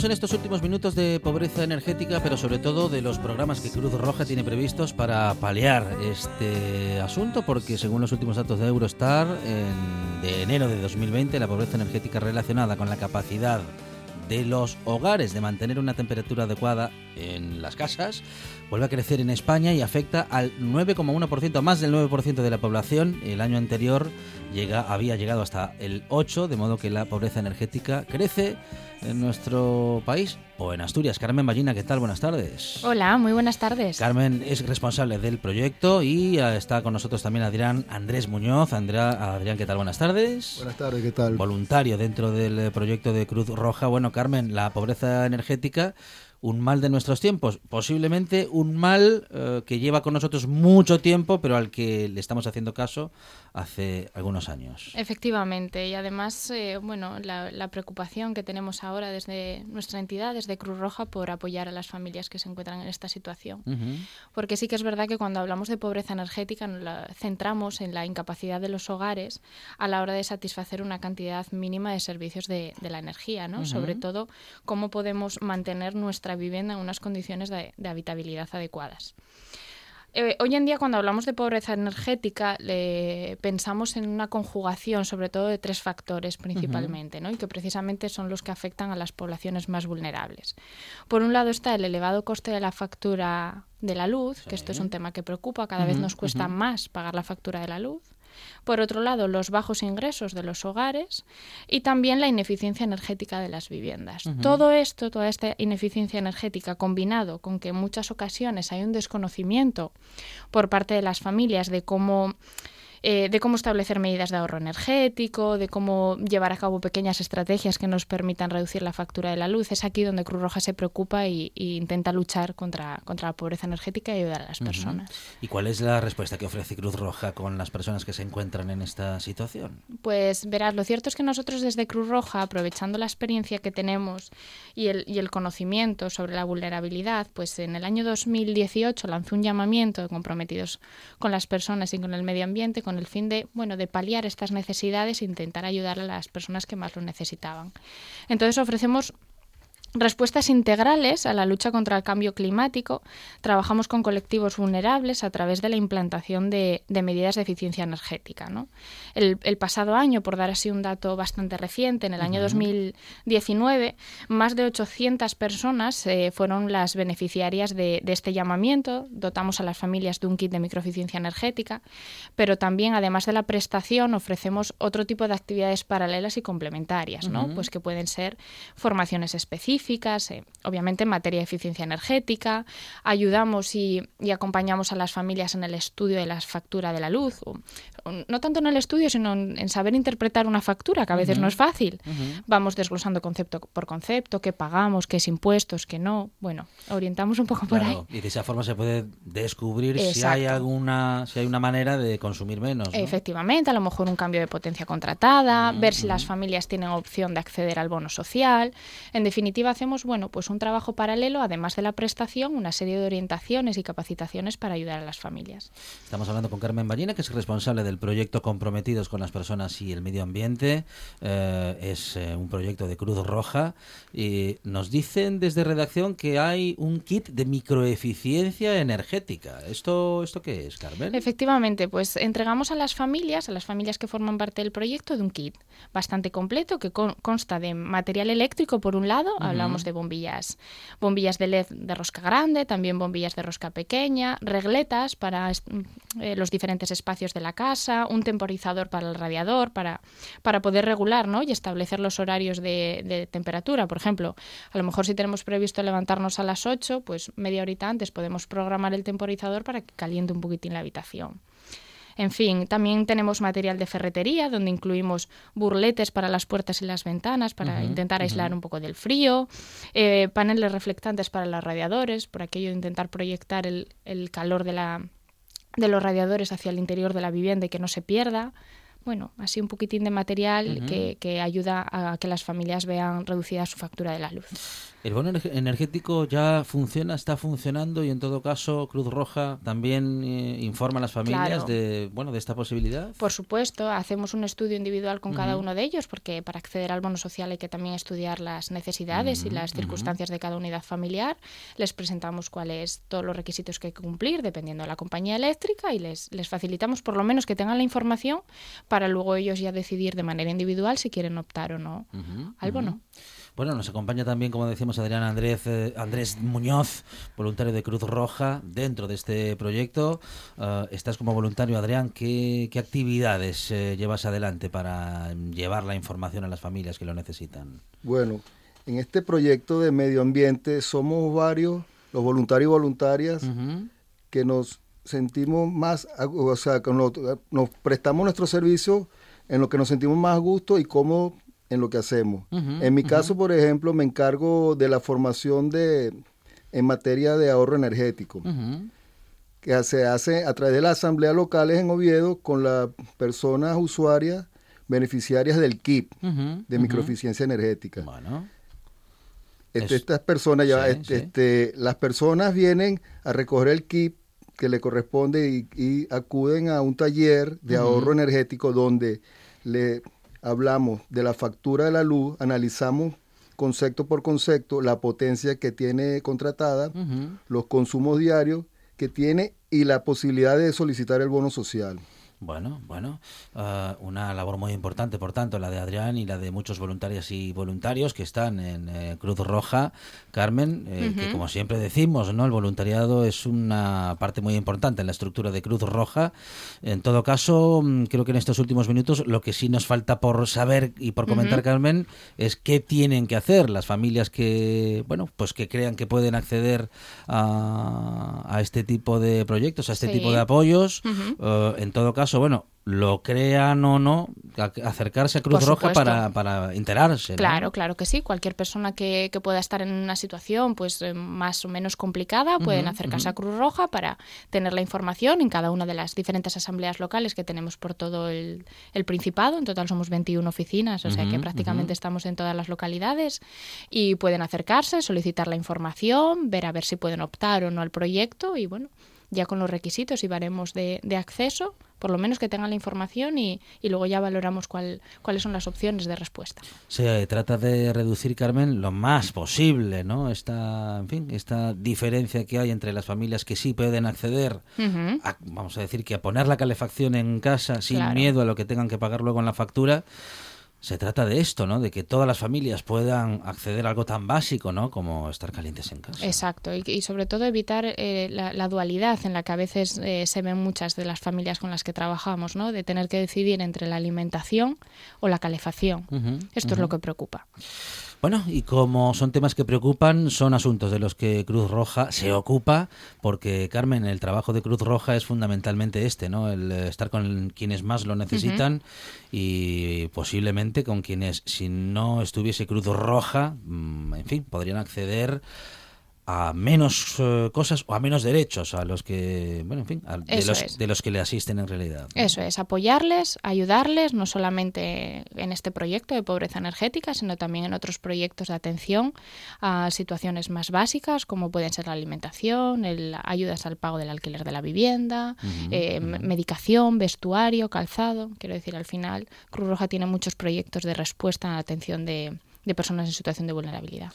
Hablamos en estos últimos minutos de pobreza energética, pero sobre todo de los programas que Cruz Roja tiene previstos para paliar este asunto, porque según los últimos datos de Eurostar, en- de enero de 2020, la pobreza energética relacionada con la capacidad de los hogares de mantener una temperatura adecuada en las casas vuelve a crecer en España y afecta al 9,1%, más del 9% de la población. El año anterior llega, había llegado hasta el 8%, de modo que la pobreza energética crece en nuestro país o en Asturias. Carmen Ballina, ¿qué tal? Buenas tardes. Hola, muy buenas tardes. Carmen es responsable del proyecto y eh, está con nosotros también Adrián Andrés Muñoz. Andrea, Adrián, ¿qué tal? Buenas tardes. Buenas tardes, ¿qué tal? Voluntario dentro del proyecto de Cruz Roja. Bueno, Carmen, la pobreza energética, un mal de nuestros tiempos. Posiblemente un mal eh, que lleva con nosotros mucho tiempo, pero al que le estamos haciendo caso hace algunos años. Efectivamente, y además, eh, bueno, la, la preocupación que tenemos ahora desde nuestra entidad, desde Cruz Roja, por apoyar a las familias que se encuentran en esta situación. Porque sí que es verdad que cuando hablamos de pobreza energética nos la centramos en la incapacidad de los hogares a la hora de satisfacer una cantidad mínima de servicios de, de la energía, ¿no? Sobre todo, cómo podemos mantener nuestra vivienda en unas condiciones de, de habitabilidad adecuadas. Eh, hoy en día, cuando hablamos de pobreza energética, le pensamos en una conjugación, sobre todo de tres factores principalmente, ¿no? y que precisamente son los que afectan a las poblaciones más vulnerables. Por un lado está el elevado coste de la factura de la luz, que esto es un tema que preocupa, cada vez nos cuesta más pagar la factura de la luz. Por otro lado, los bajos ingresos de los hogares y también la ineficiencia energética de las viviendas. Todo esto, toda esta ineficiencia energética combinado con que en muchas ocasiones hay un desconocimiento por parte de las familias de cómo eh, de cómo establecer medidas de ahorro energético, de cómo llevar a cabo pequeñas estrategias que nos permitan reducir la factura de la luz. Es aquí donde Cruz Roja se preocupa y, intenta luchar contra, contra la pobreza energética y ayudar a las personas. ¿Y cuál es la respuesta que ofrece Cruz Roja con las personas que se encuentran en esta situación? Pues verás, lo cierto es que nosotros desde Cruz Roja, aprovechando la experiencia que tenemos y el, y el conocimiento sobre la vulnerabilidad, pues en el año 2018 lanzó un llamamiento de comprometidos con las personas y con el medio ambiente, con el fin de, bueno, de paliar estas necesidades e intentar ayudar a las personas que más lo necesitaban. Entonces ofrecemos respuestas integrales a la lucha contra el cambio climático. Trabajamos con colectivos vulnerables a través de la implantación de, medidas de eficiencia energética. El, pasado año, por dar así un dato bastante reciente, en el año 2019, más de 800 personas eh, fueron las beneficiarias de, este llamamiento. Dotamos a las familias de un kit de microeficiencia energética, pero también, además de la prestación, ofrecemos otro tipo de actividades paralelas y complementarias, pues que pueden ser formaciones específicas, eh, obviamente en materia de eficiencia energética, ayudamos y, acompañamos a las familias en el estudio de la factura de la luz, no tanto en el estudio, sino en, saber interpretar una factura, que a veces no es fácil. Vamos desglosando concepto por concepto, qué pagamos, qué es impuestos, qué no. Bueno, orientamos un poco por ahí. Y de esa forma se puede descubrir si hay alguna, si hay una manera de consumir menos. Efectivamente, a lo mejor un cambio de potencia contratada, ver si las familias tienen opción de acceder al bono social. En definitiva, hacemos bueno, pues un trabajo paralelo, además de la prestación, una serie de orientaciones y capacitaciones para ayudar a las familias. Estamos hablando con Carmen Ballina, que es responsable del proyecto Comprometidos con las Personas y el Medio Ambiente. Eh, es eh, un proyecto de Cruz Roja. Y nos dicen desde redacción que hay un kit de microeficiencia energética. ¿Esto, ¿Esto qué es, Carmen? Efectivamente, pues entregamos a las familias, a las familias que forman parte del proyecto, de un kit bastante completo que consta de material eléctrico, por un lado, hablamos de bombillas, bombillas de LED de rosca grande, también bombillas de rosca pequeña, regletas para eh, los diferentes espacios de la casa, un temporizador para el radiador, para, para poder regular ¿no? y establecer los horarios de, de, temperatura. Por ejemplo, a lo mejor si tenemos previsto levantarnos a las 8, pues media horita antes podemos programar el temporizador para que caliente un poquitín la habitación. En fin, también tenemos material de ferretería, donde incluimos burletes para las puertas y las ventanas para intentar aislar un poco del frío, eh, paneles reflectantes para los radiadores, por aquello de intentar proyectar el, el calor de, la, de los radiadores hacia el interior de la vivienda y que no se pierda bueno, así un poquitín de material que, que, ayuda a que las familias vean reducida su factura de la luz. El bono energético ya funciona, está funcionando y en todo caso Cruz Roja también eh, informa a las familias de bueno de esta posibilidad. Por supuesto, hacemos un estudio individual con cada uno de ellos porque para acceder al bono social hay que también estudiar las necesidades y las circunstancias de cada unidad familiar. Les presentamos cuáles todos los requisitos que hay que cumplir dependiendo de la compañía eléctrica y les, les facilitamos por lo menos que tengan la información para luego ellos ya decidir de manera individual si quieren optar o no al bono. Bueno, nos acompaña también, como decimos, Adrián Andrés, eh, Andrés Muñoz, voluntario de Cruz Roja, dentro de este proyecto. Eh, estás como voluntario, Adrián. ¿Qué, actividades eh, llevas adelante para llevar la información a las familias que lo necesitan? Bueno, en este proyecto de medio ambiente somos varios, los voluntarios y voluntarias, que nos sentimos más, o sea, nos, nos prestamos nuestro servicio en lo que nos sentimos más a gusto y cómo en lo que hacemos. en mi caso, por ejemplo, me encargo de la formación de en materia de ahorro energético, que se hace a través de las asambleas locales en Oviedo con las personas usuarias beneficiarias del KIP, de microeficiencia energética. Bueno. Este, estas personas ya, este, este, las personas vienen a recoger el KIP que le corresponde y, acuden a un taller de ahorro energético donde le hablamos de la factura de la luz, analizamos concepto por concepto la potencia que tiene contratada, los consumos diarios que tiene y la posibilidad de solicitar el bono social. Bueno, bueno, uh, una labor muy importante, por tanto, la de Adrián y la de muchos voluntarias y voluntarios que están en eh, Cruz Roja. Carmen, eh, que como siempre decimos, no, el voluntariado es una parte muy importante en la estructura de Cruz Roja. En todo caso, mm, creo que en estos últimos minutos lo que sí nos falta por saber y por comentar, Carmen, es qué tienen que hacer las familias que, bueno, pues que crean que pueden acceder a, a este tipo de proyectos, a este Sí. tipo de apoyos. En todo caso, bueno, lo crean o no, acercarse a Cruz Roja para, para enterarse. ¿no? Claro, claro que sí. Cualquier persona que, que pueda estar en una situación pues eh, más o menos complicada pueden acercarse a Cruz Roja para tener la información en cada una de las diferentes asambleas locales que tenemos por todo el, el Principado. En total somos 21 oficinas, o sea que prácticamente estamos en todas las localidades y pueden acercarse, solicitar la información, ver a ver si pueden optar o no al proyecto y bueno, ya con los requisitos y baremos de, de acceso, por lo menos que tengan la información y, y luego ya valoramos cuál, cuáles son las opciones de respuesta. Se trata de reducir, Carmen, lo más posible, ¿no? Esta, en fin, esta diferencia que hay entre las familias que sí pueden acceder a, vamos a decir, que a poner la calefacción en casa sin Claro. miedo a lo que tengan que pagar luego en la factura. Se trata de esto, ¿no? De que todas las familias puedan acceder a algo tan básico, ¿no? Como estar calientes en casa. Exacto, y, y sobre todo evitar eh, la, la dualidad en la que a veces eh, se ven muchas de las familias con las que trabajamos, ¿no? De tener que decidir entre la alimentación o la calefacción. Esto es lo que preocupa. Bueno, y como son temas que preocupan, son asuntos de los que Cruz Roja se ocupa, porque Carmen, el trabajo de Cruz Roja es fundamentalmente este, ¿no? El eh, estar con quienes más lo necesitan y posiblemente con quienes, si no estuviese Cruz Roja, mm, en fin, podrían acceder a menos eh, cosas o a menos derechos a los que, bueno, en fin, a- de, los, de los que le asisten en realidad. ¿no? Eso es, apoyarles, ayudarles, no solamente en este proyecto de pobreza energética, sino también en otros proyectos de atención a situaciones más básicas, como pueden ser la alimentación, el, ayudas al pago del alquiler de la vivienda, eh, medicación, vestuario, calzado. Quiero decir, al final, Cruz Roja tiene muchos proyectos de respuesta a la atención de, de personas en situación de vulnerabilidad.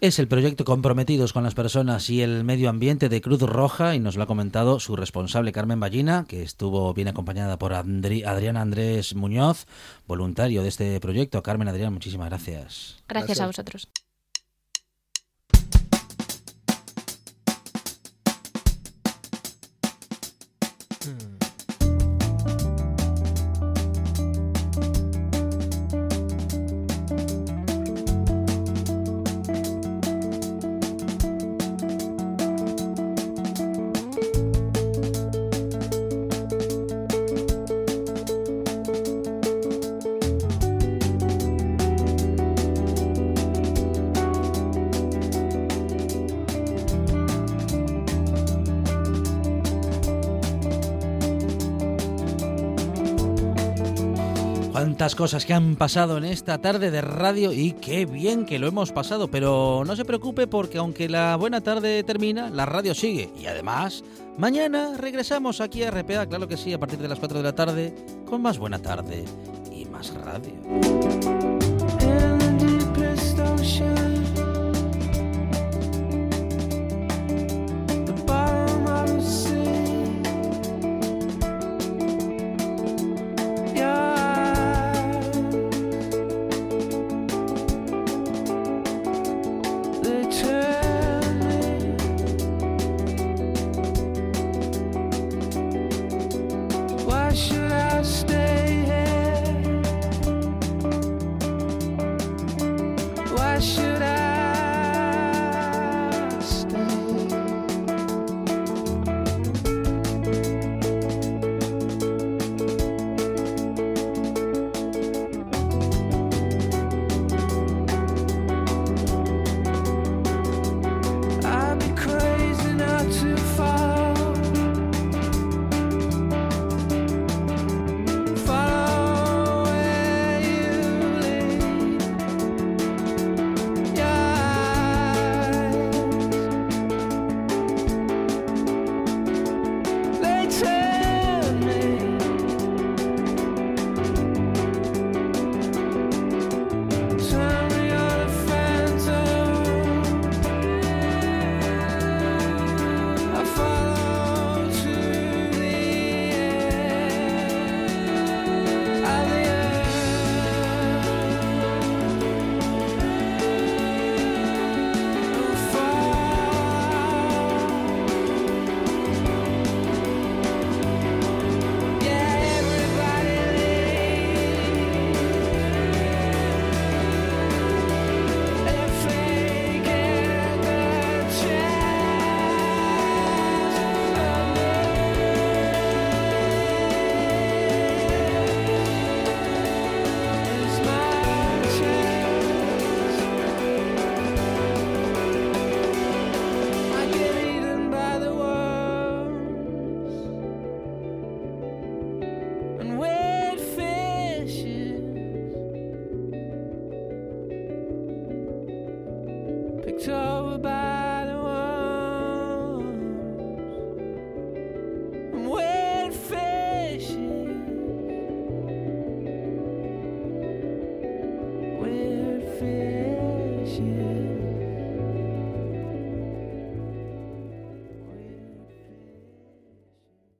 Es el proyecto Comprometidos con las Personas y el Medio Ambiente de Cruz Roja y nos lo ha comentado su responsable Carmen Ballina, que estuvo bien acompañada por Andri- Adrián Andrés Muñoz, voluntario de este proyecto. Carmen, Adrián, muchísimas gracias. Gracias a vosotros. Cosas que han pasado en esta tarde de radio y qué bien que lo hemos pasado, pero no se preocupe porque aunque la buena tarde termina, la radio sigue. Y además, mañana regresamos aquí a RPA, claro que sí, a partir de las 4 de la tarde, con más buena tarde y más radio.